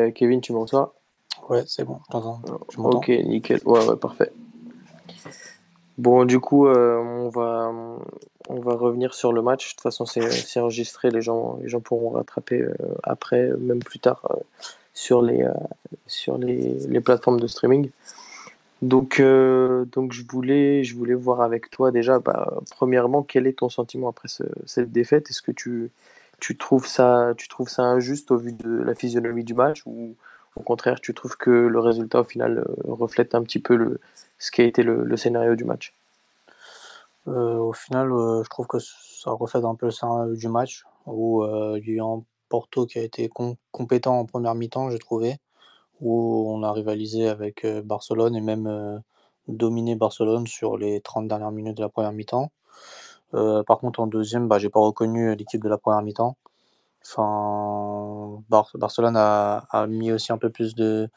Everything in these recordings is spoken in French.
Ouais, Kevin, tu m'en reçois? Ouais, c'est bon, je t'entends. Ok, nickel. Ouais, ouais, parfait. Bon, du coup, euh, on, va, on va revenir sur le match. De toute façon, c'est enregistré. Les gens, les gens pourront rattraper euh, après, même plus tard, euh, sur, les, sur les, les, plateformes de streaming. Donc, donc je, voulais, je voulais voir avec toi déjà, bah, premièrement, quel est ton sentiment après cette défaite? Est-ce que tu, tu, trouves ça, injuste au vu de la physionomie du match ou au contraire, tu trouves que le résultat au final reflète un petit peu le, ce qui a été le, scénario du match? Euh, Au final, euh, je trouve que ça reflète un peu le scénario du match, où euh, il y a un Porto qui a été compétent en première mi-temps, j'ai trouvé, où on a rivalisé avec Barcelone et même dominé Barcelone sur les 30 dernières minutes de la première mi-temps. Par contre, en deuxième, bah, j'ai pas reconnu l'équipe de la première mi-temps. Enfin, Barcelone a, a, mis aussi un peu plus de,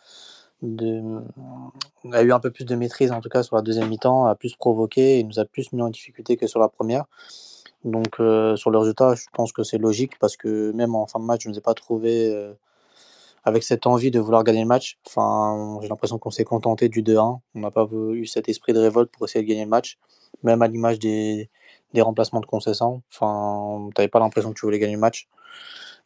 de, a eu un peu plus de maîtrise en tout cas sur la deuxième mi-temps, a plus provoqué et nous a plus mis en difficulté que sur la première. Donc euh, sur le résultat, je pense que c'est logique parce que même en fin de match, je ne nous ai pas trouvé euh, avec cette envie de vouloir gagner le match. Enfin, j'ai l'impression qu'on s'est contenté du 2-1. On n'a pas eu cet esprit de révolte pour essayer de gagner le match, même à l'image des, des remplacements de concessions. Enfin, t'avais pas l'impression que tu voulais gagner le match.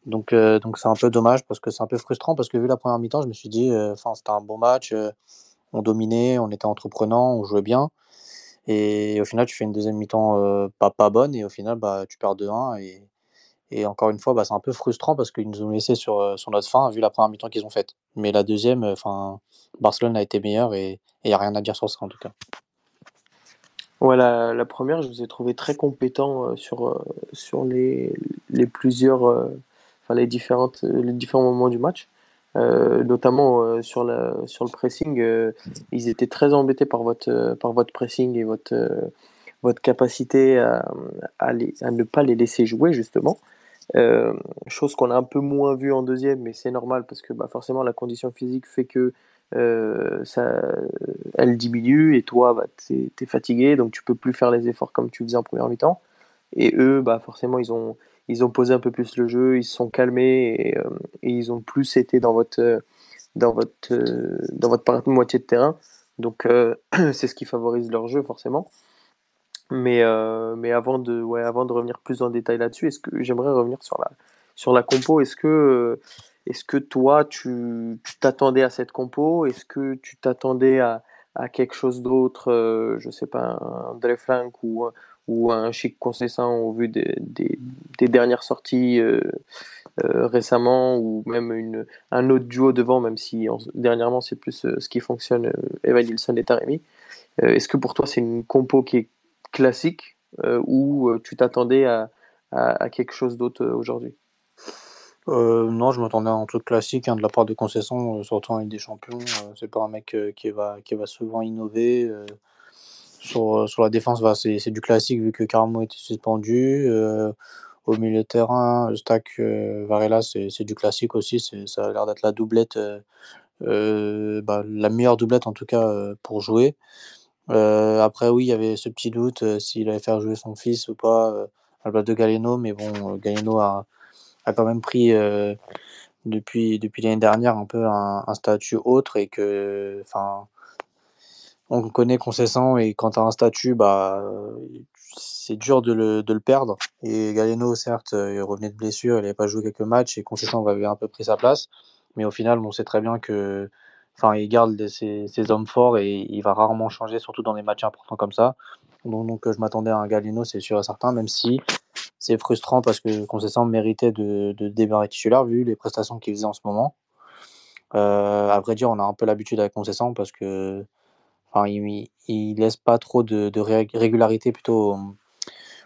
Donc, euh, donc c'est un peu dommage parce que c'est un peu frustrant parce que vu la première mi-temps, je me suis dit, euh, enfin, c'était un bon match, euh, on dominait, on était entreprenant, on jouait bien. Et au final, tu fais une deuxième mi-temps pas, pas bonne et au final, bah, tu perds 2-1. Et, et encore une fois, bah, c'est un peu frustrant parce qu'ils nous ont laissé sur, sur notre fin vu la première mi-temps qu'ils ont faite. Mais la deuxième, enfin, Barcelone a été meilleur et il n'y a rien à dire sur ça en tout cas. Ouais, la, première, je vous ai trouvé très compétent sur, sur les, les plusieurs les, différentes, les différents moments du match. Euh, notamment euh, sur, sur le pressing, euh, ils étaient très embêtés par votre, par votre pressing et votre, votre capacité à, à, ne pas les laisser jouer, justement. chose qu'on a un peu moins vu en deuxième, mais c'est normal parce que bah, forcément la condition physique fait que ça, elle diminue et toi, bah, tu es, fatigué, donc tu peux plus faire les efforts comme tu faisais en première mi-temps. Et eux, bah, forcément, ils ont, ils ont posé un peu plus le jeu, ils se sont calmés et, euh, ils ont plus été dans votre, dans votre, euh, dans votre moitié de terrain. Donc c'est ce qui favorise leur jeu forcément. Mais, euh, mais avant, de, ouais, avant de revenir plus en détail là-dessus, j'aimerais revenir sur la, sur la compo Est-ce que, est-ce que toi, tu t'attendais à cette compo? Est-ce que tu t'attendais à, quelque chose d'autre Je sais pas, un Frank ou, un chic concessant au vu des, dernières sorties euh, euh, récemment, ou même un autre duo devant, même si dernièrement c'est plus euh, ce qui fonctionne, Evan et Taremi. Est-ce que pour toi c'est une compo qui est classique ou tu t'attendais à, quelque chose d'autre aujourd'hui? Non, je m'attendais à un truc classique hein, de la part de concessions, surtout avec des champions. c'est pas un mec qui, va, qui va souvent innover. Sur, euh, sur la défense, bah, c'est du classique vu que Carmo était suspendu. Euh, au milieu de terrain, Stack euh, Varela, c'est du classique aussi. Ça a l'air d'être la doublette, bah, la meilleure doublette en tout cas pour jouer. après, oui, il y avait ce petit doute s'il allait faire jouer son fils ou pas à la place de Galeno, mais bon, Galeno a, a quand même pris depuis, depuis l'année dernière un peu un, statut autre et que, enfin, on connaît Concessant et quand tu un statut, bah, c'est dur de le, de le, perdre. Et Galeno, certes, il revenait de blessure, il n'avait pas joué quelques matchs et Concessant avait un peu pris sa place. Mais au final, on sait très bien que, enfin, il garde ses, ses, hommes forts et il va rarement changer, surtout dans des matchs importants comme ça. Donc, donc je m'attendais à un Galeno, c'est sûr et certain, même si c'est frustrant parce que Concessant méritait de, de démarrer titulaire vu les prestations qu'il faisait en ce moment. Euh, à vrai dire, on a un peu l'habitude avec Concessant parce que Enfin, il, il laisse pas trop de, de régularité plutôt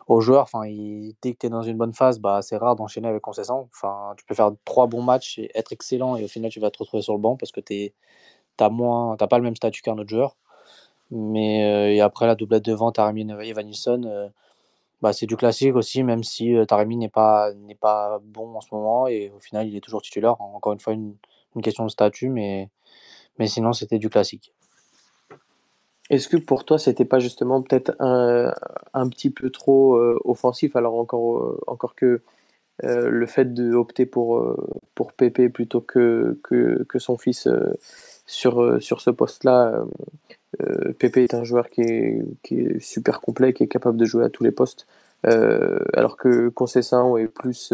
aux, joueurs. Enfin, il, dès que tu es dans une bonne phase, bah, c'est rare d'enchaîner avec Concessant. Enfin, tu peux faire trois bons matchs et être excellent et au final, tu vas te retrouver sur le banc parce que tu n'as pas le même statut qu'un autre joueur. Mais euh, et après la doublette devant Taremi et Vanilson, euh, bah, c'est du classique aussi, même si Taremi n'est pas, pas bon en ce moment et au final, il est toujours titulaire. Encore une fois, une, une question de statut, mais, mais sinon, c'était du classique. Est-ce que pour toi, c'était pas justement peut-être un, un, petit peu trop offensif? Alors encore, encore que le fait d'opter pour, pour Pépé plutôt que, que, que son fils sur, sur ce poste-là, Pépé est un joueur qui est, qui est, super complet, qui est capable de jouer à tous les postes, alors que Concession est plus,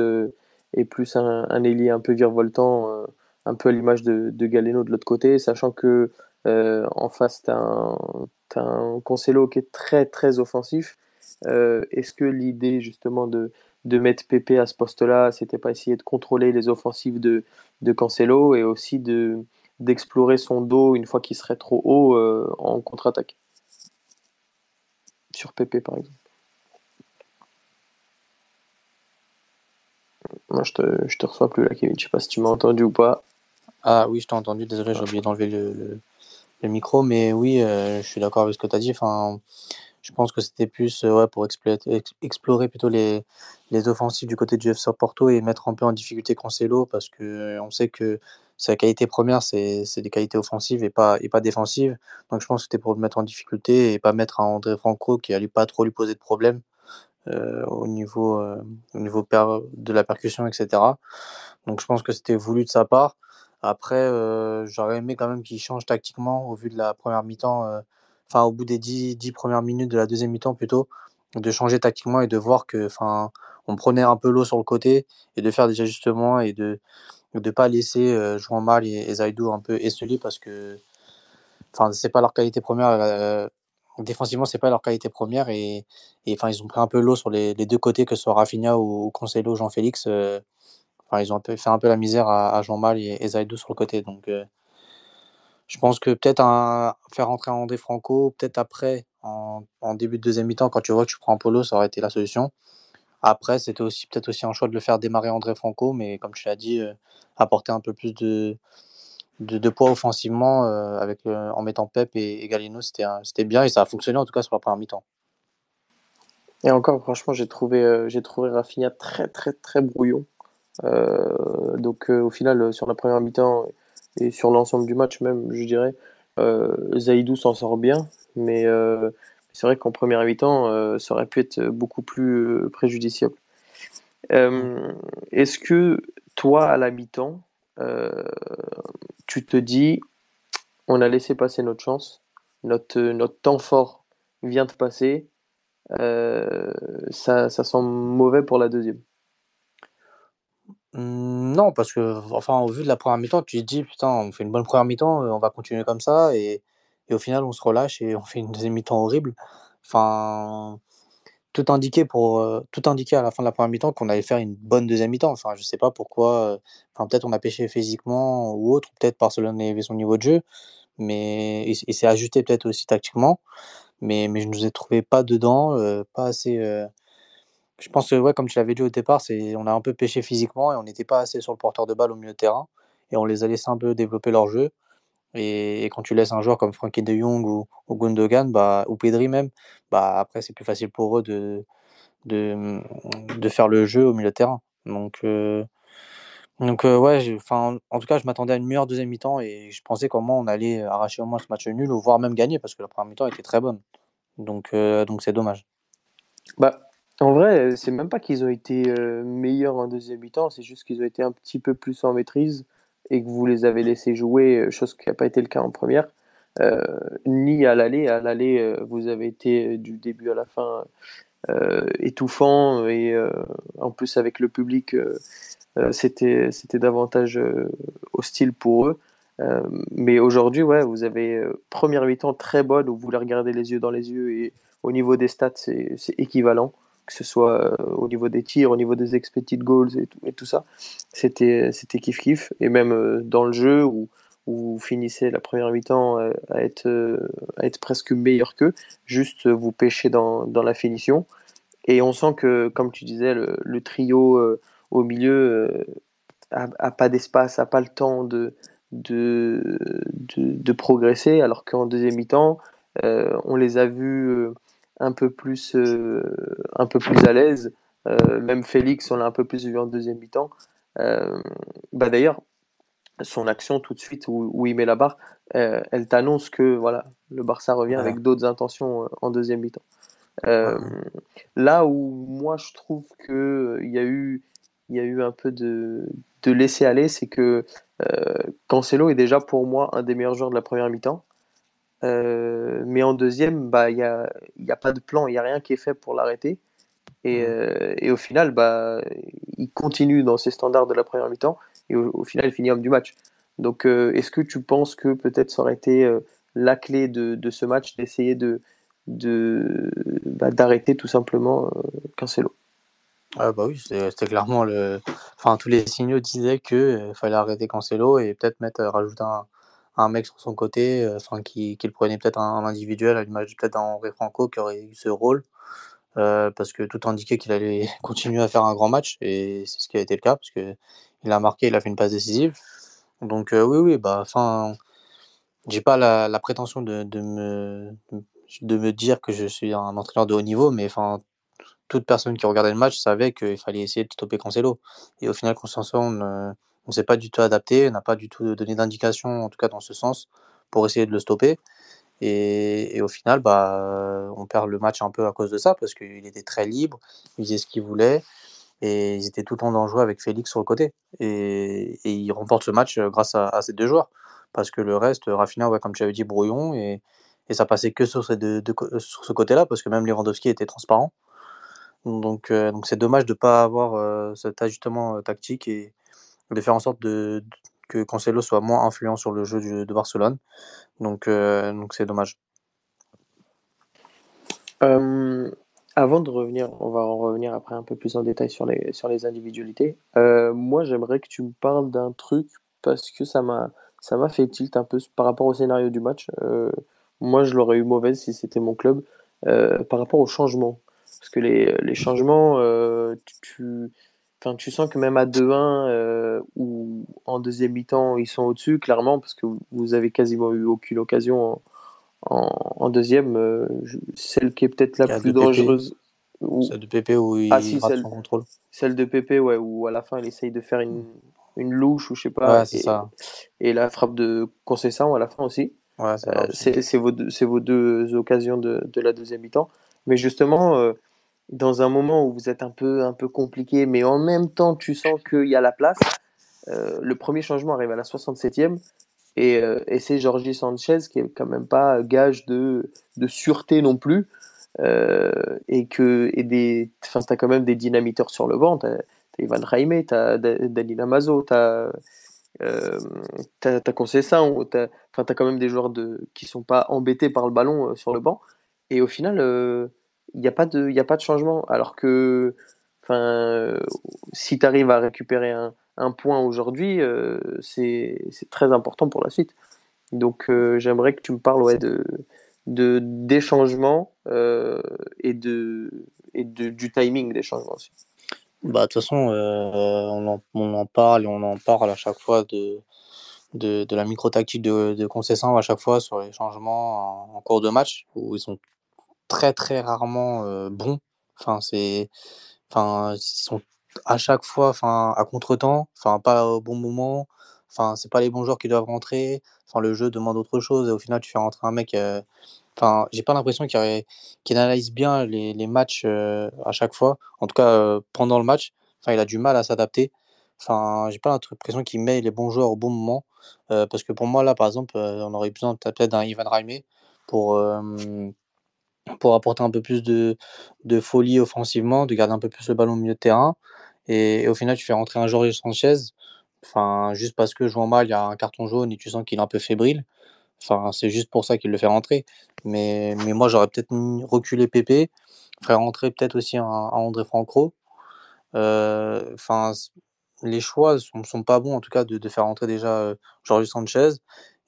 est plus un, un ailier un peu virevoltant, un peu à l'image de, Galeno de l'autre côté, sachant que en face, tu as un, Cancelo qui est très très offensif. Euh, est-ce que l'idée justement de, de mettre Pépé à ce poste-là, c'était pas essayer de contrôler les offensives de, de Cancelo et aussi de d'explorer son dos une fois qu'il serait trop haut euh, en contre-attaque Sur Pépé par exemple. Moi je te, je te reçois plus là Kevin, je sais pas si tu m'as entendu ou pas. Ah oui, je t'ai entendu, désolé, j'ai oublié d'enlever le, le micro, mais oui, euh, je suis d'accord avec ce que tu as dit. Enfin, je pense que c'était plus euh, ouais, pour explorer, explorer plutôt les, les offensives du côté du FC Porto et mettre un peu en difficulté Cancelo parce que euh, on sait que sa qualité première, c'est des qualités offensives et pas, et pas défensives. Donc je pense que c'était pour le mettre en difficulté et pas mettre un André Franco qui allait pas trop lui poser de problème au niveau, au niveau de la percussion, etc. Donc je pense que c'était voulu de sa part. Après, euh, j'aurais aimé quand même qu'il change tactiquement au vu de la première mi-temps, euh, enfin au bout des 10, 10 premières minutes de la deuxième mi-temps plutôt, de changer tactiquement et de voir que, enfin, on prenait un peu l'eau sur le côté et de faire des ajustements et de ne pas laisser euh, Jouan Mal et, Zaidou un peu esselés parce que, enfin, c'est pas leur qualité première. Euh, défensivement, c'est pas leur qualité première et, enfin, ils ont pris un peu l'eau sur les, deux côtés, que ce soit Rafinha ou, ou Jean-Félix ils ont fait un peu la misère à, Jean Mal et, Zaidou sur le côté. Donc, euh, je pense que peut-être faire rentrer André Franco, peut-être après, en, début de deuxième mi-temps, quand tu vois que tu prends polo, ça aurait été la solution. Après, c'était aussi peut-être aussi un choix de le faire démarrer André Franco, mais comme tu l'as dit, euh, apporter un peu plus de, de, poids offensivement euh, avec, en mettant Pep et, et Galino, c'était bien et ça a fonctionné en tout cas sur la première mi-temps. Et encore, franchement, j'ai trouvé, j'ai trouvé Rafinha très, très, très brouillon. Euh, donc euh, au final, euh, sur la première mi-temps et sur l'ensemble du match même, je dirais, Zaidou s'en sort bien, mais c'est vrai qu'en première mi-temps, ça aurait pu être beaucoup plus préjudiciable. Est-ce que toi, à la mi-temps, tu te dis, on a laissé passer notre chance, notre, notre temps fort vient de passer, ça, ça sent mauvais pour la deuxième? Mmh, non, parce que, enfin, au vu de la première mi-temps, tu te dis: «Putain, on fait une bonne première mi-temps, euh, on va continuer comme ça» et et au final, on se relâche et on fait une deuxième mi-temps horrible. Enfin, tout indiquait pour, euh, tout indiquait à la fin de la première mi-temps qu'on allait faire une bonne deuxième mi-temps. Enfin, je sais pas pourquoi, euh, enfin, peut-être on a pêché physiquement ou autre, peut-être Barcelone avait son niveau de jeu, mais et s'est ajusté peut-être aussi tactiquement, mais mais je nous ai trouvé pas dedans, pas assez, je pense que, ouais, comme tu l'avais dit au départ, c'est, on a un peu pêché physiquement et on n'était pas assez sur le porteur de balle au milieu de terrain. Et on les a laissés un peu développer leur jeu. Et, quand tu laisses un joueur comme Frankie de Jong ou, ou Gundogan, bah, ou Pedri même, bah, après, c'est plus facile pour eux de, de, de faire le jeu au milieu de terrain. Donc, euh, donc euh, ouais, enfin, en tout cas, je m'attendais à une meilleure deuxième mi-temps et je pensais comment on allait arracher au moins ce match nul ou voire même gagner parce que la première mi-temps était très bonne. Donc, euh, donc c'est dommage. Bah, en vrai, c'est même pas qu'ils ont été meilleurs en deuxième mi-temps, c'est juste qu'ils ont été un petit peu plus en maîtrise et que vous les avez laissés jouer, euh, chose qui n'a pas été le cas en première. Euh, ni à l'aller. À l'aller, vous avez été du début à la fin étouffant et en plus avec le public, c'était c'était davantage hostile pour eux. mais aujourd'hui, ouais, vous avez première mi-temps très bonne où vous les regardez les yeux dans les yeux et au niveau des stats, c'est équivalent que ce soit euh, au niveau des tirs, au niveau des expected goals et tout, et tout ça. C'était, c'était kiff kiff. Et même euh, dans le jeu où, où vous finissez la première mi-temps euh, à être, à être presque meilleur qu'eux, juste vous pêchez dans, dans, la finition. Et on sent que, comme tu disais, le, trio au milieu a, pas d'espace, a pas le temps de, de, de progresser, alors qu'en deuxième mi-temps, on les a vus un peu plus, euh, un peu plus à l'aise. Euh, même Félix, on l'a un peu plus vu en deuxième mi-temps. Euh, bah D'ailleurs, son action tout de suite où, il met la barre, elle t'annonce que voilà, le Barça revient avec d'autres intentions en deuxième mi-temps. Là où moi je trouve qu'il y a eu il y a eu un peu de, de laisser aller, c'est que Cancelo est déjà pour moi un des meilleurs joueurs de la première mi-temps. Euh, mais en deuxième, bah, il n'y a, y a pas de plan, il n'y a rien qui est fait pour l'arrêter. Et, euh, et, au final, bah, il continue dans ses standards de la première mi-temps. Et au, final, il finit homme du match. Donc, est-ce que tu penses que peut-être ça aurait été la clé de, de ce match, d'essayer de, de, bah, d'arrêter tout simplement Cancelo? Ah bah oui, c'était clairement le. Enfin, tous les signaux disaient qu'il euh, fallait arrêter Cancelo et peut-être mettre, euh, rajouter un, un mec sur son côté, euh, enfin, qui, qui le prenait peut-être un, individuel, à l'image peut-être d'Henri Franco qui aurait eu ce rôle, parce que tout indiquait qu'il allait continuer à faire un grand match et c'est ce qui a été le cas, parce que il a marqué, il a fait une passe décisive. Donc, oui, oui, bah, enfin, j'ai pas la, prétention de, de me de me dire que je suis un entraîneur de haut niveau, mais enfin, toute personne qui regardait le match savait qu'il fallait essayer de stopper Cancelo. Et au final, Constanzo ne s'est pas du tout adapté, n'a pas du tout donné d'indication, en tout cas dans ce sens, pour essayer de le stopper. Et, au final, bah, on perd le match un peu à cause de ça, parce qu'il était très libre, il faisait ce qu'il voulait, et ils étaient tout le temps dangereux avec Félix sur le côté. Et, et il remporte ce match grâce à, ces deux joueurs, parce que le reste, Rafinha, comme tu avais dit, brouillon, et, et ça passait que sur, sur ce côté-là, parce que même Lewandowski était transparent. Donc, euh, donc c'est dommage de ne pas avoir euh, cet ajustement euh, tactique et de faire en sorte de, que Cancelo soit moins influent sur le jeu de Barcelone. Donc, donc c'est dommage. avant de revenir, on va en revenir après un peu plus en détail sur les, sur les individualités. moi, j'aimerais que tu me parles d'un truc parce que ça m'a fait tilt un peu par rapport au scénario du match. moi, je l'aurais eu mauvaise si c'était mon club par rapport au changement. Parce que les, les changements, euh, tu, enfin, tu sens que même à 2-1 euh, ou en deuxième mi-temps, ils sont au-dessus, clairement, parce que vous avez quasiment eu aucune occasion en, en, deuxième. Euh, celle qui est peut-être la plus dangereuse. Celle de Pépé où il ah, si, celle, son contrôle. Celle de Pépé, ouais, où à la fin il essaye de faire une, une louche ou je sais pas. Ouais, c'est ça. Et la frappe de Concessant à la fin aussi. Ouais, c'est vos, vos, deux occasions de, de la deuxième mi-temps. Mais justement, dans un moment où vous êtes un peu, un peu compliqué, mais en même temps, tu sens qu'il y a la place. Euh, le premier changement arrive à la 67e et, euh, et c'est Georgie Sanchez qui est quand même pas gage de, de sûreté non plus. Euh, et que et des, enfin, t'as quand même des dynamiteurs sur le banc. T'as, t'as Ivan Raime, t'as Danilo Mazo, t'as euh, t'as, t'as Concessin, t'as, t'as quand même des joueurs de, qui sont pas embêtés par le ballon sur le banc. Et au final, il n'y a, pas de, y a pas de changement. Alors que enfin, si tu arrives à récupérer un, un point aujourd'hui, euh, c'est très important pour la suite. Donc euh, j'aimerais que tu me parles ouais, de, de, des changements euh, et, de, et de, du timing des changements aussi. Bah, de toute façon, on en, on, en, parle et on en parle à chaque fois de, de, de la micro-tactique de, de Concession à chaque fois sur les changements en, en, cours de match où ils sont très très rarement bons. Enfin, c'est, enfin, ils sont à chaque fois, enfin, à contre-temps, enfin, pas au bon moment. Enfin, c'est pas les bons joueurs qui doivent rentrer. Enfin, le jeu demande autre chose et au final, tu fais rentrer un mec. Euh, enfin, j'ai pas l'impression qu'il analyse bien les, les matchs à chaque fois. En tout cas, pendant le match, enfin, il a du mal à s'adapter. Enfin, j'ai pas l'impression qu'il met les bons joueurs au bon moment. parce que pour moi, là, par exemple, on aurait besoin peut-être d'un Ivan Raimé pour pour apporter un peu plus de, de folie offensivement, de garder un peu plus le ballon au milieu de terrain. Et, au final, tu fais rentrer un Jorge Sanchez, enfin, juste parce que jouant mal, il y a un carton jaune et tu sens qu'il est un peu fébrile. Enfin, c'est juste pour ça qu'il le fait rentrer. Mais, mais moi, j'aurais peut-être reculé Pépé, faire rentrer peut-être aussi un, André Franco. Euh, enfin, les choix sont, sont pas bons, en tout cas, de, de faire rentrer déjà Jorge euh, Sanchez.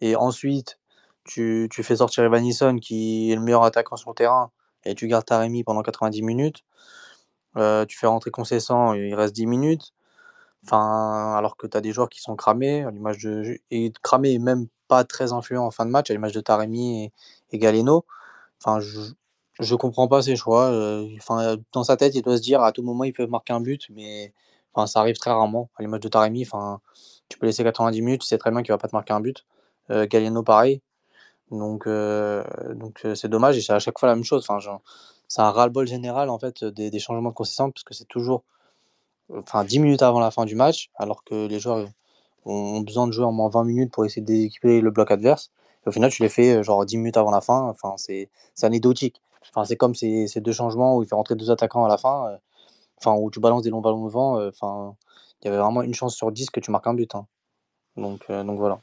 Et ensuite, tu, fais sortir Evanison qui est le meilleur attaquant sur le terrain et tu gardes Taremi pendant 90 minutes. Euh, tu fais rentrer Concessant, il reste 10 minutes. Enfin, alors que tu as des joueurs qui sont cramés, à l'image de et cramés et même pas très influents en fin de match, à l'image de Taremi et, Galeno. Enfin, je, je comprends pas ces choix. Euh, dans sa tête, il doit se dire à tout moment il peut marquer un but, mais enfin, ça arrive très rarement. À l'image de Taremi, enfin, tu peux laisser 90 minutes, tu sais très bien qu'il va pas te marquer un but. Euh, Galeno, pareil. Donc, euh, donc euh, c'est dommage et c'est à chaque fois la même chose. Enfin, c'est un ras-le-bol général en fait des, des changements de consistance parce que c'est toujours enfin 10 minutes avant la fin du match, alors que les joueurs ont besoin de jouer en moins 20 minutes pour essayer d'équiper le bloc adverse. au final, tu les fais genre 10 minutes avant la fin. Enfin, c'est anecdotique. Enfin, c'est comme ces, ces, deux changements où il fait rentrer deux attaquants à la fin, enfin, où tu balances des longs ballons devant. Enfin, il y avait vraiment une chance sur 10 que tu marques un but. Hein. Donc, donc voilà.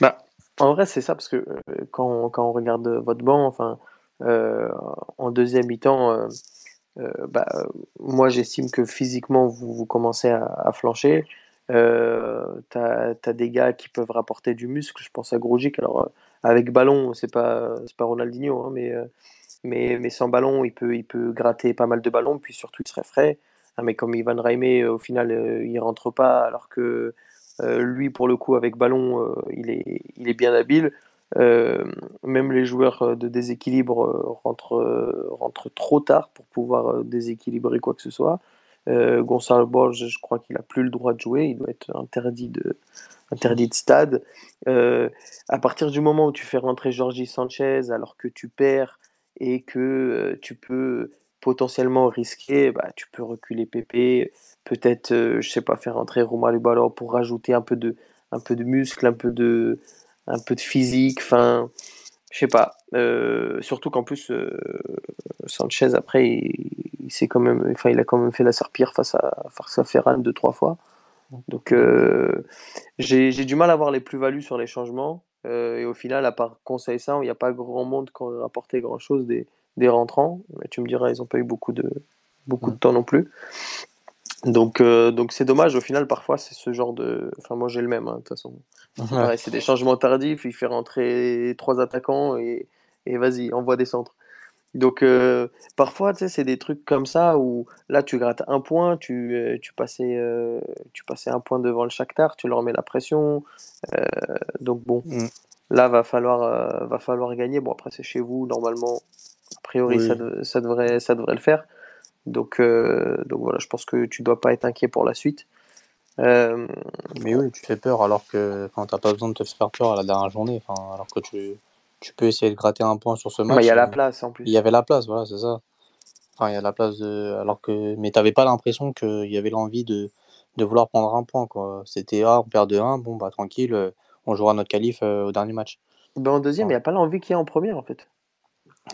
Bah, en vrai, c'est ça, parce que quand, quand, on regarde votre banc, enfin, en deuxième mi-temps, euh, bah, moi, j'estime que physiquement, vous, vous commencez à, flancher. Euh, tu as, des gars qui peuvent rapporter du muscle. Je pense à Grogic. Alors, euh, avec ballon, c'est pas, pas Ronaldinho, hein, mais, mais, mais sans ballon, il peut, il peut gratter pas mal de ballons. Puis surtout, il serait frais. Mais comme Ivan Raimé, au final, il rentre pas. Alors que lui, pour le coup, avec ballon, il, est, il est bien habile. Euh, même les joueurs euh, de déséquilibre euh, rentrent, trop tard pour pouvoir déséquilibrer quoi que ce soit. Gonzalo Borges, je crois qu'il a plus le droit de jouer, il doit être interdit de, stade. à partir du moment où tu fais rentrer Georgie Sanchez alors que tu perds et que tu peux potentiellement risquer, bah, tu peux reculer Pépé, peut-être, je sais pas, faire rentrer Romain Ballon pour rajouter un peu de, un peu de muscle, un peu de, un peu de physique, enfin, je sais pas. Euh, surtout qu'en plus, euh, Sanchez, après, il, quand même, enfin, il a quand même fait la serpire face à, face à Ferran deux, trois fois. Donc, euh, j'ai du mal à voir les plus-values sur les changements. et au final, à part Conseil ça, il n'y a pas grand monde qui a rapporté grand-chose des, des rentrants. Mais tu me diras, ils n'ont pas eu beaucoup de, beaucoup de temps non plus. Donc, euh, donc c'est dommage. Au final, parfois, c'est ce genre de. Enfin, moi, j'ai le même, hein, de toute façon. c'est des changements tardifs. Il fait rentrer trois attaquants et, et vas-y, envoie des centres. Donc, euh, parfois, tu sais, c'est des trucs comme ça où là, tu grattes un point, tu, euh, tu, passais, tu passais un point devant le Shakhtar, tu leur mets la pression. donc, bon, mm. là, va falloir, va falloir gagner. Bon, après, c'est chez vous, normalement. A priori, ça, ça, devrait, ça devrait le faire. Donc, euh, donc voilà, je pense que tu dois pas être inquiet pour la suite. Euh, mais oui, tu fais peur alors que tu n'as pas besoin de te faire peur à la dernière journée. Alors que tu, tu peux essayer de gratter un point sur ce match. Il y a la place en plus. Il y avait la place, voilà, c'est ça. Enfin, il y a la place de. Alors que... Mais tu n'avais pas l'impression qu'il y avait l'envie de, de vouloir prendre un point. C'était ah, on perd de 1, bon, bah tranquille, on jouera notre qualif euh, au dernier match. Ben, en deuxième, il n'y a pas l'envie qu'il y a en première en fait.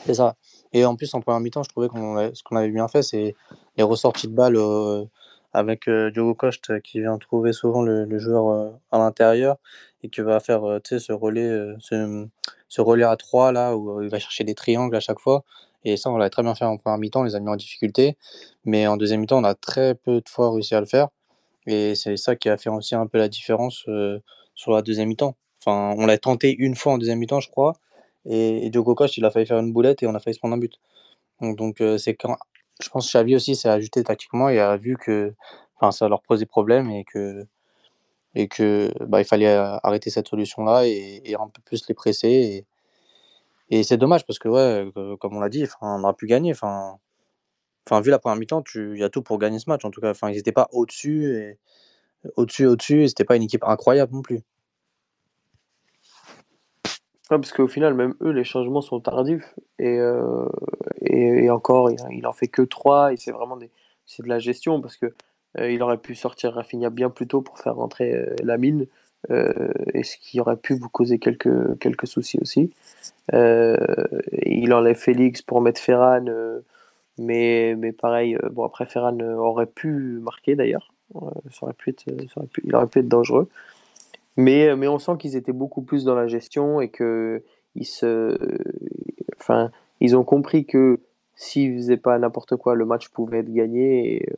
C'est ça. Et en plus, en première mi-temps, je trouvais qu'on ce qu'on avait bien fait, c'est les ressorties de balles euh, avec euh, Diogo Costa qui vient trouver souvent le, joueur euh, à l'intérieur et qui va faire ce relais, ce, relais à 3 là où il va chercher des triangles à chaque fois. Et ça, on l'a très bien fait en première mi-temps, on les a mis en difficulté. Mais en deuxième mi-temps, on a très peu de fois réussi à le faire. Et c'est ça qui a fait aussi un peu la différence sur la deuxième mi-temps. Enfin, on l'a tenté une fois en deuxième mi-temps, je crois. Et, Diogo Costa, il a failli faire une boulette et on a failli se prendre un but. Donc, euh, quand je pense que Xavi aussi s'est ajusté tactiquement et a vu que enfin, ça leur posait problème et que, et que bah, il fallait arrêter cette solution-là et, un peu plus les presser. Et, et c'est dommage parce que, ouais, comme on l'a dit, on aurait pu gagner. Enfin, enfin, vu la première mi-temps, il y a tout pour gagner ce match. En tout cas, enfin, ils n'étaient pas au-dessus. Et, au-dessus, au-dessus, et c'était pas une équipe incroyable non plus parce qu'au final, même eux, les changements sont tardifs. Et, euh, et, encore, il, en fait que 3 et c'est vraiment des, c'est de la gestion parce que euh, il aurait pu sortir Rafinha bien plus tôt pour faire rentrer euh, la mine. et ce qui aurait pu vous causer quelques, quelques soucis aussi. il enlève Félix pour mettre Ferran, mais, mais pareil, bon après Ferran aurait pu marquer d'ailleurs. aurait pu être, il aurait pu être dangereux. Mais, euh, mais on sent qu'ils étaient beaucoup plus dans la gestion et que ils se, enfin, ont compris que s'ils faisaient pas n'importe quoi, le match pouvait être gagné et,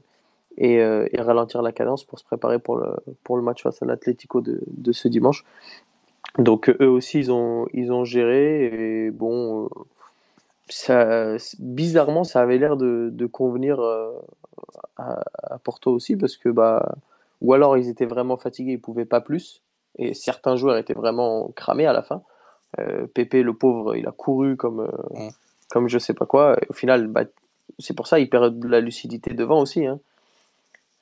et, euh, et, ralentir la cadence pour se préparer pour le, pour le match face à l'Atlético de, de, ce dimanche. Donc eux aussi, ils ont, ils ont géré et bon, euh, bizarrement, ça avait l'air de, de convenir à, à, Porto aussi parce que bah, ou alors ils étaient vraiment fatigués, ils pouvaient pas plus et certains joueurs étaient vraiment cramés à la fin. Euh, Pépé, le pauvre, il a couru comme, euh, mm. comme je sais pas quoi. Et au final, bah, c'est pour ça qu'il perd de la lucidité devant aussi. Hein.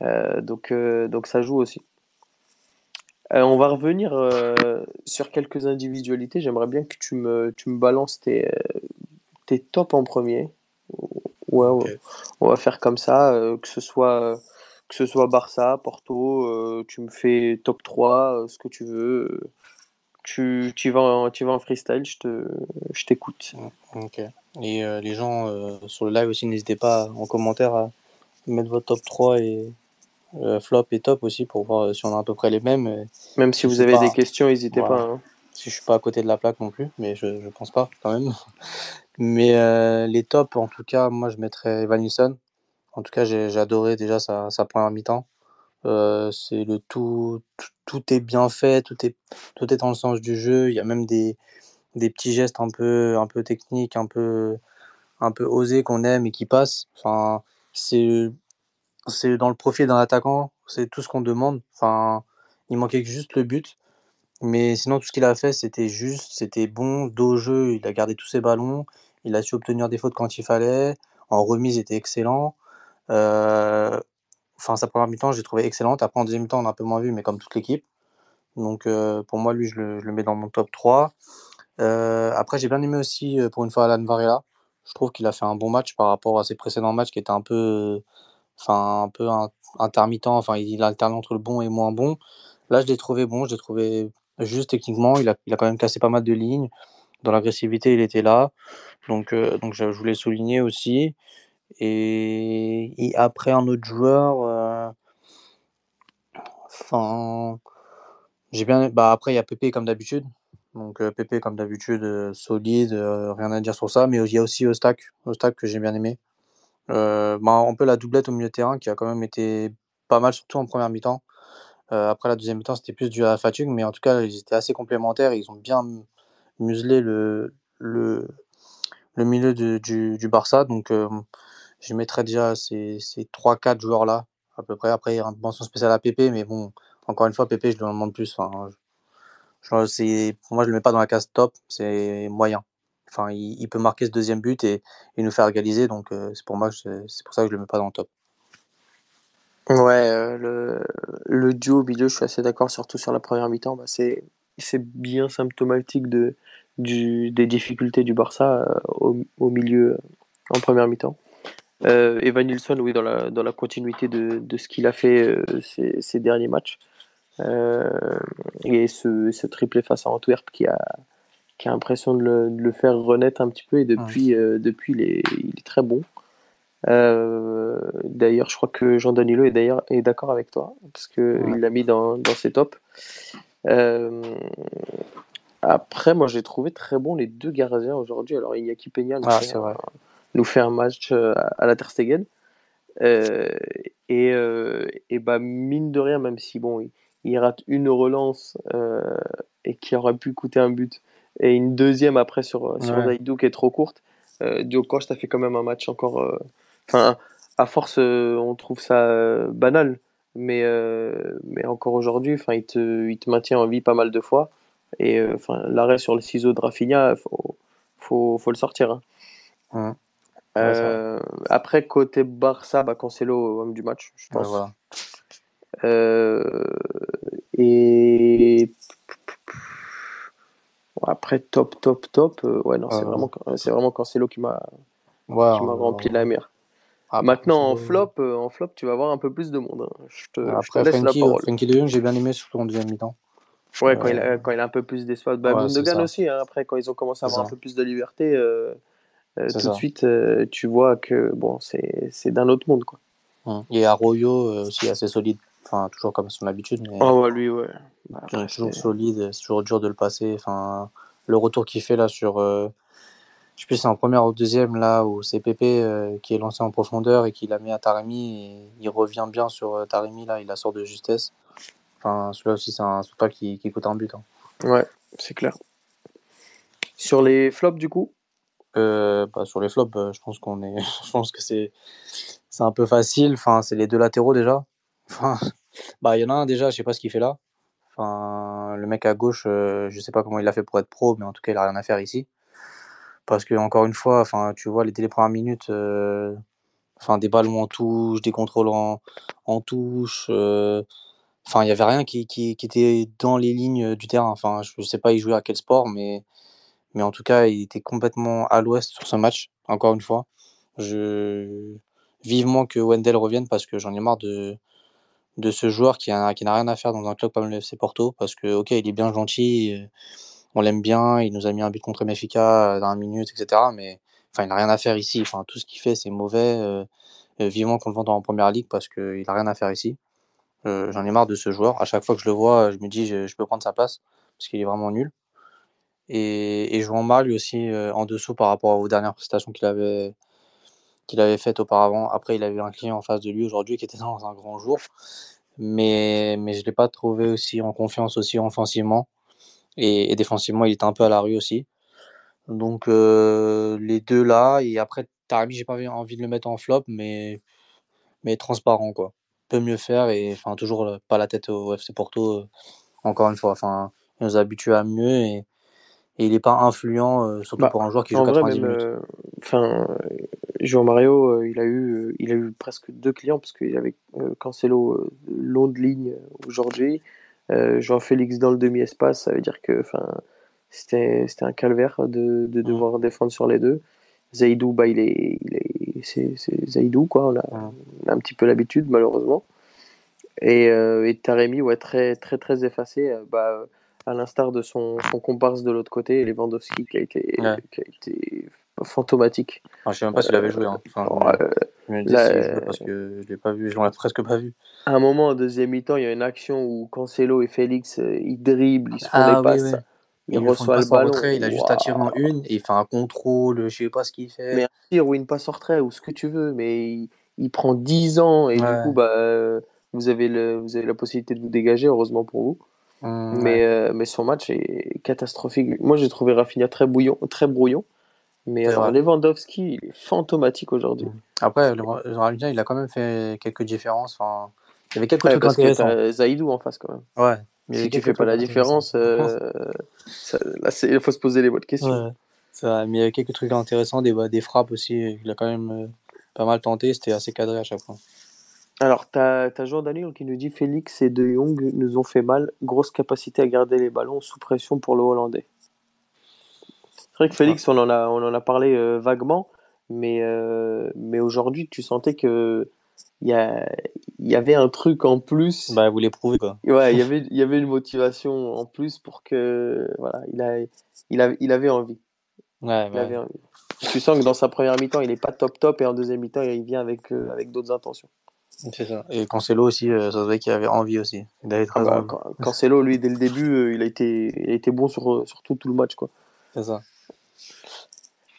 Euh, donc, donc ça joue aussi. on va revenir sur quelques individualités. J'aimerais bien que tu me, tu me balances tes, tes tops en premier. Ouais, on va faire comme ça, que ce soit que ce soit Barça, Porto, tu me fais top 3, ce que tu veux. Tu, tu, vas, en, tu vas en freestyle, je t'écoute. Ok. Et les gens sur le live aussi, n'hésitez pas en commentaire à mettre votre top 3 et flop et top aussi pour voir si on a à peu près les mêmes. Même si vous avez des questions, n'hésitez pas. Hein. Si je suis pas à côté de la plaque non plus, mais je, je pense pas quand même. Mais euh, les tops, en tout cas, moi je mettrais Evan Nilsson. En tout cas, j'ai adoré déjà sa, sa première mi-temps. Euh, c'est le tout, tout, est bien fait, tout est, tout est dans le sens du jeu. Il y a même des, des petits gestes un peu, un peu techniques, un peu, un peu osés qu'on aime et qui passent. Enfin, c'est, c'est dans le profil d'un attaquant, c'est tout ce qu'on demande. Enfin, il manquait juste le but. Mais sinon, tout ce qu'il a fait, c'était juste, c'était bon, dos jeu, il a gardé tous ses ballons, il a su obtenir des fautes quand il fallait, en remise, il était excellent. Euh, enfin, sa première mi-temps, j'ai trouvé excellente. Après, en deuxième mi-temps, on a un peu moins vu, mais comme toute l'équipe. Donc, euh, pour moi, lui, je le, mets dans mon top 3. Euh, après, j'ai bien aimé aussi, pour une fois, Alan Varela. Je trouve qu'il a fait un bon match par rapport à ses précédents matchs qui étaient un peu, enfin, un peu intermittent. Enfin, il alterne entre le bon et moins bon. Là, je l'ai trouvé bon, je l'ai trouvé juste techniquement. Il a, il a quand même cassé pas mal de lignes. Dans l'agressivité, il était là. Donc, donc je voulais souligner aussi. Et, après, un autre joueur. Euh, enfin. j'ai bien. Bah, après, il y a Pépé comme d'habitude. Donc, euh, Pépé comme d'habitude, solide, rien à dire sur ça. Mais il y a aussi Ostak, Ostak que j'ai bien aimé. bah, un peu la doublette au milieu de terrain qui a quand même été pas mal, surtout en première mi-temps. après la deuxième mi-temps, c'était plus dû à fatigue, mais en tout cas, ils étaient assez complémentaires. Ils ont bien muselé le, le, le milieu du, du, Barça. Donc, euh, je mettrais déjà ces, ces 3-4 joueurs-là, à peu près. Après, une mention spéciale à Pépé, mais bon, encore une fois, Pépé, je lui en demande plus. Enfin, je, pour moi, je le mets pas dans la case top, c'est moyen. Enfin, il, peut marquer ce deuxième but et, nous faire égaliser, donc euh, c'est pour moi, c'est pour ça que je le mets pas dans le top. Ouais, euh, le, le duo au je suis assez d'accord, surtout sur la première mi-temps. Bah, c'est bien symptomatique de, du, des difficultés du Barça euh, au, milieu en première mi-temps. Euh, Evan Nilsson, oui, dans la, dans la continuité de, de ce qu'il a fait euh, ces, ces, derniers matchs. Euh, et ce, ce triplé face à Antwerp qui a, qui a l'impression de le, de le, faire renaître un petit peu. Et depuis, ouais. depuis il, est, il est très bon. d'ailleurs, je crois que Jean Danilo est d'ailleurs est d'accord avec toi parce que ouais. il l'a mis dans, dans ses tops. Euh, après, moi, j'ai trouvé très bon les deux gardiens aujourd'hui. Alors, Iñaki Peña ah, fait un, nous, fait un, match euh, à la Ter Stegen. Euh, et, euh, et bah, mine de rien, même si bon, il, il rate une relance et qui aurait pu coûter un but, et une deuxième après sur, sur ouais. Zaidou qui est trop courte, euh, Diogo Costa fait quand même un match encore. euh, Enfin, à force, euh, on trouve ça banal, mais, mais encore aujourd'hui, il te, il te maintient en vie pas mal de fois. Et enfin, l'arrêt sur le ciseau de Rafinha, faut, faut, faut le sortir. Hein. Euh, après, côté Barça, bah, Cancelo, homme du match, je pense. Voilà. euh, et après, top, top, top, euh, ouais, non, c'est vraiment, c'est vraiment Cancelo qui m'a ouais, rempli la mer. Ah, Maintenant, en flop, en flop, tu vas avoir un peu plus de monde. Hein. Je te, après, je te laisse Frankie, la parole. Frankie de Jong, j'ai bien aimé, surtout en deuxième mi-temps. Ouais, quand, il a, quand il a un peu plus d'espace. Bah, ouais, Gundogan aussi, hein, après, quand ils ont commencé à avoir un peu plus de liberté, euh, euh, tout ça. de suite, euh, tu vois que bon, c'est d'un autre monde. Quoi. Et Arroyo aussi assez solide, enfin, toujours comme son habitude. Mais... Oh, ouais, lui, ouais. Bah, après, toujours solide, c'est toujours dur de le passer. Enfin, le retour qu'il fait là sur. je sais plus, c'est en première ou deuxième, là, où c'est Pépé qui est lancé en profondeur et qui l'a mis à Taremi. Et il revient bien sur Taremi, là, il la sort de justesse. Enfin, celui-là aussi, c'est un pas qui, qui coûte un but. Hein. Ouais, c'est clair. Sur les flops, du coup euh, bah, Sur les flops, euh, je pense qu'on est. je pense que c'est c'est un peu facile. Enfin, c'est les deux latéraux déjà. Enfin, bah, il y en a un déjà, je sais pas ce qu'il fait là. Enfin, le mec à gauche, euh, je sais pas comment il a fait pour être pro, mais en tout cas, il a rien à faire ici. Parce que encore une fois, enfin, tu vois, les, les premières minutes, euh, enfin, des ballons en touche, des contrôles en, en touche. Enfin, il y avait rien qui, qui, qui, était dans les lignes du terrain. Enfin, je sais pas, il jouait à quel sport, mais, mais en tout cas, il était complètement à l'ouest sur ce match. Encore une fois, je vivement que Wendell revienne parce que j'en ai marre de ce joueur qui, n'a rien à faire dans un club comme le FC Porto, parce que, ok, il est bien gentil, on l'aime bien, il nous a mis un but contre Benfica dans une minute, etc. Mais enfin, il n'a rien à faire ici. Enfin, tout ce qu'il fait, c'est mauvais. vivement qu'on le vende en première ligue parce qu'il n'a rien à faire ici. J'en ai marre de ce joueur. À chaque fois que je le vois, je me dis, je peux prendre sa place parce qu'il est vraiment nul. Et, et jouant mal lui aussi en dessous par rapport aux dernières prestations qu'il avait, qu'il avait faites auparavant. Après, il avait un client en face de lui aujourd'hui qui était dans un grand jour. Mais, mais je l'ai pas trouvé aussi en confiance aussi offensivement. Et, défensivement, il était un peu à la rue aussi. Donc les deux là. Et après, Taremi, j'ai pas envie de le mettre en flop, mais, mais transparent quoi. Peut mieux faire et enfin toujours pas la tête au FC Porto. encore une fois, enfin, il nous a habitués à mieux et il n'est pas influent, euh, surtout Bah, pour un joueur qui joue vrai, 90 même, minutes. euh, enfin, João Mario, euh, il a eu, il a eu presque deux clients parce qu'il avait euh, Cancelo euh, long de ligne aujourd'hui, euh, João Félix dans le demi-espace, ça veut dire que, enfin, c'était, c'était un calvaire de, de Mm. devoir défendre sur les deux. Zaidou, bah, il est, il est, c'est, c'est Zaidou quoi, on a, Mm. on a un petit peu l'habitude malheureusement. Et, euh, et Taremi, ouais, très, très, très effacé, euh, bah, à l'instar de son, son comparse de l'autre côté, Lewandowski, qui a été, Ouais. qui a été fantomatique. Enfin, je sais même pas s'il avait joué. Hein. Enfin, je, me, euh, dis là, euh, parce que je l'ai pas vu, je l'ai presque pas vu. à un moment, en deuxième mi-temps, il y a une action où Cancelo et Félix, euh, ils dribblent, ils se font Ah des oui, passes, oui. il une reçoit le ballon. retrait, il a juste à tirer en une et il fait un contrôle, je sais pas ce qu'il Mais fait. un tir ou une passe en retrait ou ce que tu veux, mais il, il prend 10 ans et du coup, bah, euh, vous avez le, vous avez la possibilité de vous dégager, heureusement pour vous. Mm, Mais, ouais. euh, mais son match est catastrophique. Moi, j'ai trouvé Rafinha très bouillon, très brouillon. Mais C'est alors. Lewandowski, il est fantomatique aujourd'hui. Mm. Après, le le Rafinha, il a quand même fait quelques différences. Enfin, il y avait quelques Ouais, trucs parce que intéressants. t'as Zaidou en face quand même. Ouais. Mais Si tu fais pas la différence, euh, ça- là, c'est- il faut se poser les bonnes questions. Ouais. Vrai, mais il y a quelques trucs intéressants, des, des frappes aussi. Il a quand même euh, pas mal tenté, c'était assez cadré à chaque fois. Alors, t'as as Jean Daniel qui nous dit Félix et De Jong nous ont fait mal. Grosse capacité à garder les ballons sous pression pour le Hollandais. C'est vrai que Félix, on en a, on en a parlé euh, vaguement, mais, euh, mais aujourd'hui, tu sentais que il y, a, il y avait un truc en plus. Bah, vous les prouvez quoi. Ouais, il y avait, il y avait une motivation en plus pour que voilà, il a, il a, il avait envie. Ouais, Il ouais. avait envie. Tu sens que dans sa première mi-temps, il est pas top top et en deuxième mi-temps, il vient avec, euh, avec d'autres intentions. C'est ça. Et Cancelo aussi, euh, ça se voit qu'il avait envie aussi. Il avait très Ah bah, Cancelo, lui, dès le début, euh, il a été, il a été bon sur, sur tout, tout le match. Quoi. C'est ça.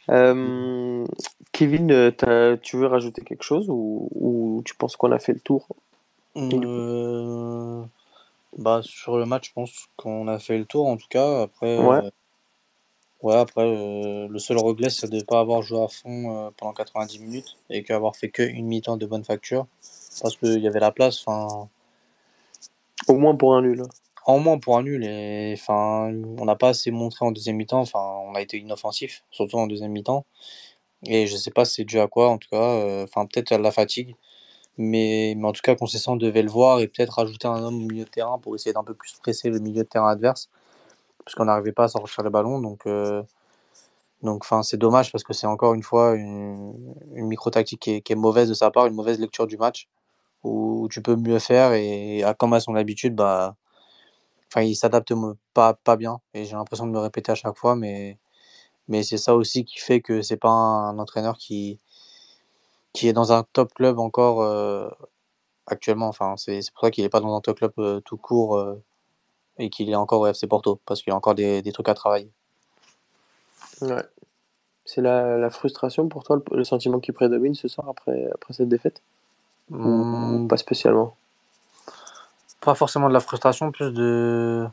Euh, Kevin, euh, t'as- tu veux rajouter quelque chose ou, ou tu penses qu'on a fait le tour? Euh, Bah, sur le match, je pense qu'on a fait le tour en tout cas. Après, Ouais. euh, ouais, après euh, le seul regret, c'est de ne pas avoir joué à fond euh, pendant 90 minutes et qu'avoir fait que une mi-temps de bonne facture. Parce qu'il y avait la place, enfin, Au moins pour un nul. en moins pour un nul. Et enfin, on n'a pas assez montré en deuxième mi-temps. Enfin, on a été inoffensif, surtout en deuxième mi-temps. Et je sais pas c'est dû à quoi, en tout cas. euh, Enfin, peut-être à la fatigue. Mais, mais en tout cas, Concession devait le voir et peut-être rajouter un homme au milieu de terrain pour essayer d'un peu plus presser le milieu de terrain adverse. Parce qu'on n'arrivait pas à sortir le ballon. Donc, euh, donc enfin, c'est dommage parce que c'est encore une fois une, une micro-tactique qui est mauvaise de sa part, une mauvaise lecture du match où tu peux mieux faire et comme à son habitude, bah, enfin, il s'adapte pas, pas bien. Et j'ai l'impression de me répéter à chaque fois, mais, mais c'est ça aussi qui fait que c'est pas un, entraîneur qui, qui est dans un top club encore euh, actuellement. Enfin, c'est pour ça qu'il est pas dans un top club euh, tout court euh, et qu'il est encore au FC Porto parce qu'il a encore des, des trucs à travailler. Ouais. C'est la, la frustration pour toi, le, le sentiment qui prédomine ce soir après, après cette défaite? Hmm, pas spécialement pas forcément de la frustration, plus de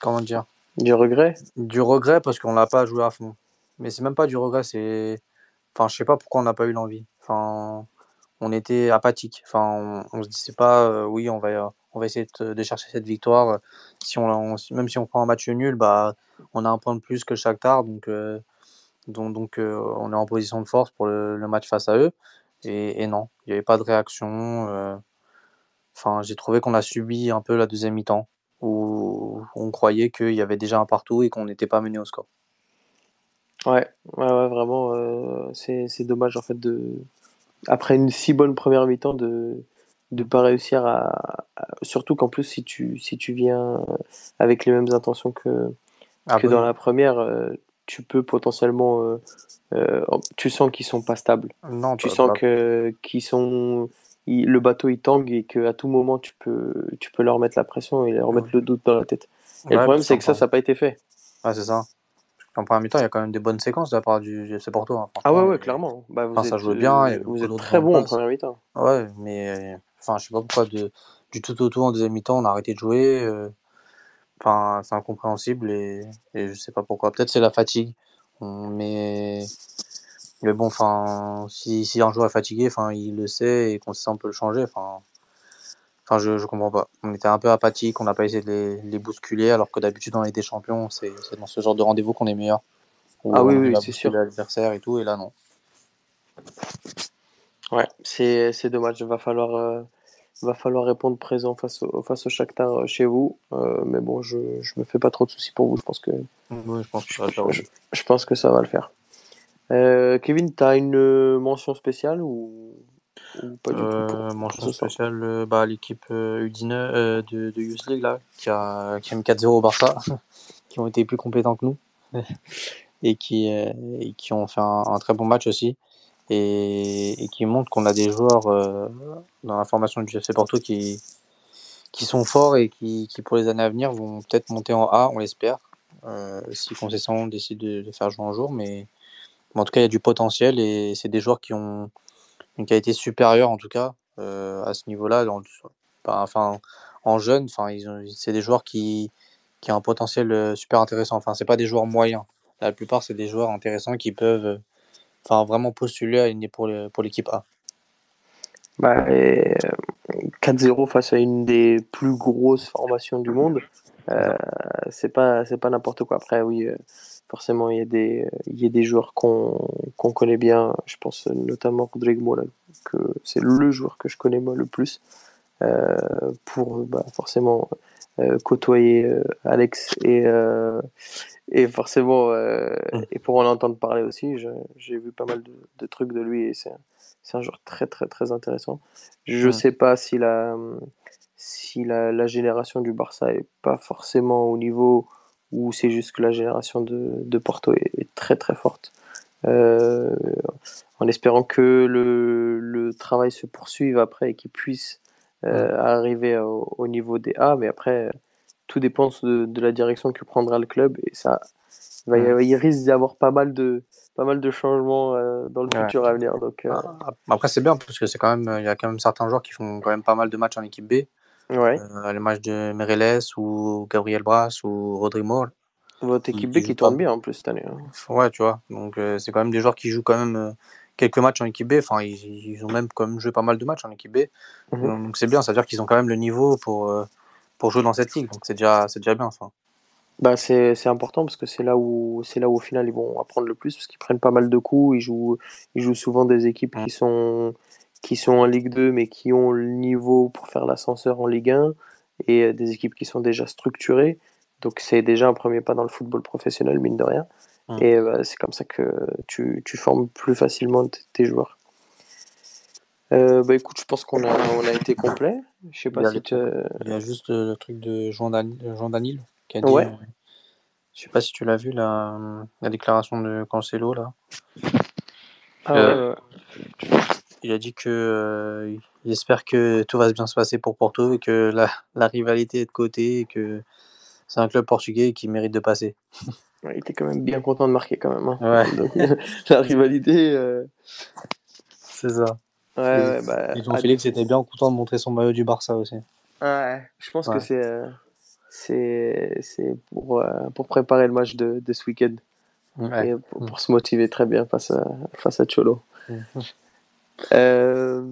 comment dire? Du regret? Du regret parce qu'on n'a pas joué à fond. Mais c'est même pas du regret, c'est enfin je sais pas pourquoi on n'a pas eu l'envie. Enfin on était apathique. Enfin on, on se disait pas euh, oui on va on va essayer de, de chercher cette victoire. Si on, on- même si on prend un match nul, bah on a un point de plus que Shakhtar donc euh, donc, donc euh, on est en position de force pour le, le match face à eux. Et, et non, il n'y avait pas de réaction. euh. Enfin, j'ai trouvé qu'on a subi un peu la deuxième mi-temps où on croyait qu'il y avait déjà un partout et qu'on n'était pas mené au score. Ouais, ouais, ouais, vraiment, euh, c'est dommage en fait de après une si bonne première mi-temps de de pas réussir à, surtout qu'en plus si tu si tu viens avec les mêmes intentions que Ah que dans la première, euh, tu peux potentiellement euh, euh, tu sens qu'ils sont pas stables. Non, Tu sens que qu'ils sont ils- le bateau il tangue et qu'à tout moment tu peux tu peux leur mettre la pression et leur mettre le doute dans la tête. Et le problème c'est que ça ça n'a pas été fait. Ouais, c'est ça. En première mi-temps, il y a quand même des bonnes séquences de la part du GFC Porto. hein, Ah ouais ouais clairement. Bah vous Enfin, ça jouait bien, y euh, vous êtes très bon en première mi-temps. Ouais, mais enfin, je sais pas pourquoi de, du tout au tout en deuxième mi-temps, on a arrêté de jouer. euh, Enfin, c'est incompréhensible et, et je sais pas pourquoi. Peut-être c'est la fatigue. Mais, mais bon, enfin, si, si un joueur est fatigué, enfin, il le sait et qu'on sait on peut le changer. Enfin, enfin, je, je comprends pas. On était un peu apathique, on n'a pas essayé de les, les bousculer, alors que d'habitude on était champion, c'est c'est dans ce genre de rendez-vous qu'on est meilleur. Ah oui, oui, c'est sûr. l'adversaire et tout, et là non. Ouais, c'est c'est dommage. Va falloir euh, va falloir répondre présent face au face au Shakhtar euh, chez vous. Euh, mais bon, je je me fais pas trop de soucis pour vous. Je pense que Oui, je pense que ça va le faire je, aussi. je pense que ça va le faire. Euh, Kevin, t'as une euh, mention spéciale ou, ou pas du tout pour, pour mention spéciale bah, l'équipe euh, U19 euh, de, de Youth League là, qui a, qui a mis 4-0 au Barça, qui ont été plus compétents que nous et qui, et qui ont fait un, un très bon match aussi et, qui montrent qu'on a des joueurs euh, dans la formation du FC Porto qui, qui sont forts et qui, pour les années à venir vont peut-être monter en A, on l'espère, euh, si Concession décide de faire jouer un jour, mais, en tout cas il y a du potentiel et c'est des joueurs qui ont une qualité supérieure en tout cas euh, à ce niveau-là. Enfin, en jeune, enfin, c'est des joueurs qui, qui ont un potentiel super intéressant. Enfin, c'est pas des joueurs moyens. La plupart, c'est des joueurs intéressants qui peuvent, enfin, vraiment postuler à une pour l'équipe A. Bah, et, euh, 4-0 face à une des plus grosses formations du monde, euh, c'est pas c'est pas n'importe quoi. Après, oui, euh, forcément, il y a des il y a des joueurs qu'on qu'on connaît bien. Je pense notamment Rodrigo Moura, que c'est le joueur que je connais moi le plus euh, pour bah, forcément côtoyer euh, Alex et euh, et forcément euh, Mm. et pour en entendre parler aussi. J'ai vu pas mal de, de trucs de lui et c'est un- joueur très très très intéressant. Je Mm. sais pas si la si la, la génération du Barça est pas forcément au niveau ou c'est juste que la génération de, de Porto est, est très très forte. Euh, en espérant que le, le travail se poursuive après et qu'il puisse euh, arriver au, au niveau des A, mais après tout dépend de, de la direction que prendra le club et ça Mm. il risque d'y avoir pas mal de pas mal de changements euh, dans le Ouais. futur à venir donc euh, Ah, Après, c'est bien parce que c'est quand même, il y a quand même certains joueurs qui font quand même pas mal de matchs en équipe B. ouais Euh, les matchs de Mereles ou Gabriel Bras ou Rodrigo. votre équipe qui B qui tourne pas. bien en plus cette année hein. Ouais, tu vois. Donc, euh, c'est quand même des joueurs qui jouent quand même euh, quelques matchs en équipe B. Enfin, ils, ils ont même même joué pas mal de matchs en équipe B. Mhm. Donc, c'est bien. Ça veut dire qu'ils ont quand même le niveau pour, euh, pour jouer dans cette ligue. Donc, c'est déjà, c'est déjà bien, ça. Bah c'est important parce que c'est là où c'est là où au final ils vont apprendre le plus parce qu'ils prennent pas mal de coups, ils jouent ils jouent souvent des équipes qui sont qui sont en Ligue 2 mais qui ont le niveau pour faire l'ascenseur en Ligue 1 et euh, des équipes qui sont déjà structurées. Donc c'est déjà un premier pas dans le football professionnel mine de rien. Mm. Et bah, c'est comme ça que tu, tu formes plus facilement tes joueurs. Euh, bah écoute, je pense qu'on a on a été complet. Je sais Il y pas si tu Il y a juste le, le truc de Jean, Dan, Jean Danil qui a dit. Ouais. euh, je sais pas si tu l'as vu, la, la déclaration de Cancelo, là. ah, Euh, ouais, ouais. Il a dit que euh, il espère que tout va bien se passer pour Porto et que la, la rivalité est de côté et que c'est un club portugais qui mérite de passer. Ouais, il était quand même bien content de marquer quand même. hein. Ouais. Donc, la rivalité. euh, C'est ça. Ouais, bah, Et Jean-Philippe était bien content de montrer son maillot du Barça aussi. ouais, je pense que c'est euh, c'est c'est pour, euh, pour préparer le match de, de ce week-end et pour, pour se motiver très bien face à, face à Cholo. Euh,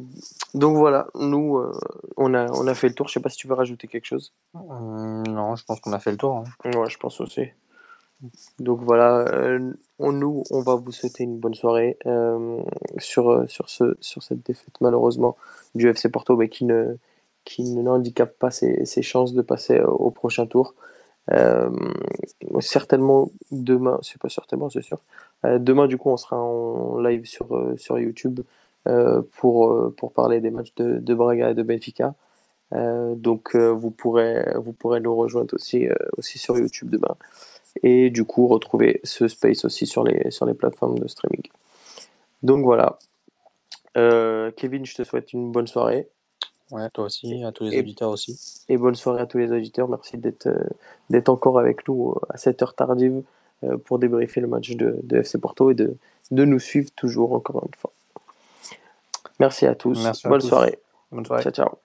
donc voilà, nous euh, on a on a fait le tour. Je sais pas si tu veux rajouter quelque chose. Hum, non, je pense qu'on a fait le tour. hein. Ouais, je pense aussi. Donc voilà, euh, on, nous, on va vous souhaiter une bonne soirée euh, sur, euh, sur, ce, sur cette défaite malheureusement du FC Porto, mais qui ne, qui ne n'handicape pas ses, ses chances de passer au, prochain tour. Certainement demain, c'est pas certainement, c'est sûr. Demain, du coup, on sera en live sur, sur YouTube pour, pour parler des matchs de, de Braga et de Benfica. donc vous, pourrez, vous pourrez nous rejoindre aussi, aussi sur YouTube demain. Et du coup retrouver ce space aussi sur les, sur les plateformes de streaming. Donc voilà. Kevin, je te souhaite une bonne soirée. Ouais, toi aussi, à tous les auditeurs aussi. Et bonne soirée à tous les auditeurs. Merci d'être d'être encore avec nous à cette heure tardive euh, pour débriefer le match de, de, FC Porto et de, de nous suivre toujours encore une fois. Merci à tous. Bonne, Soirée. Bonne soirée. Ciao, ciao.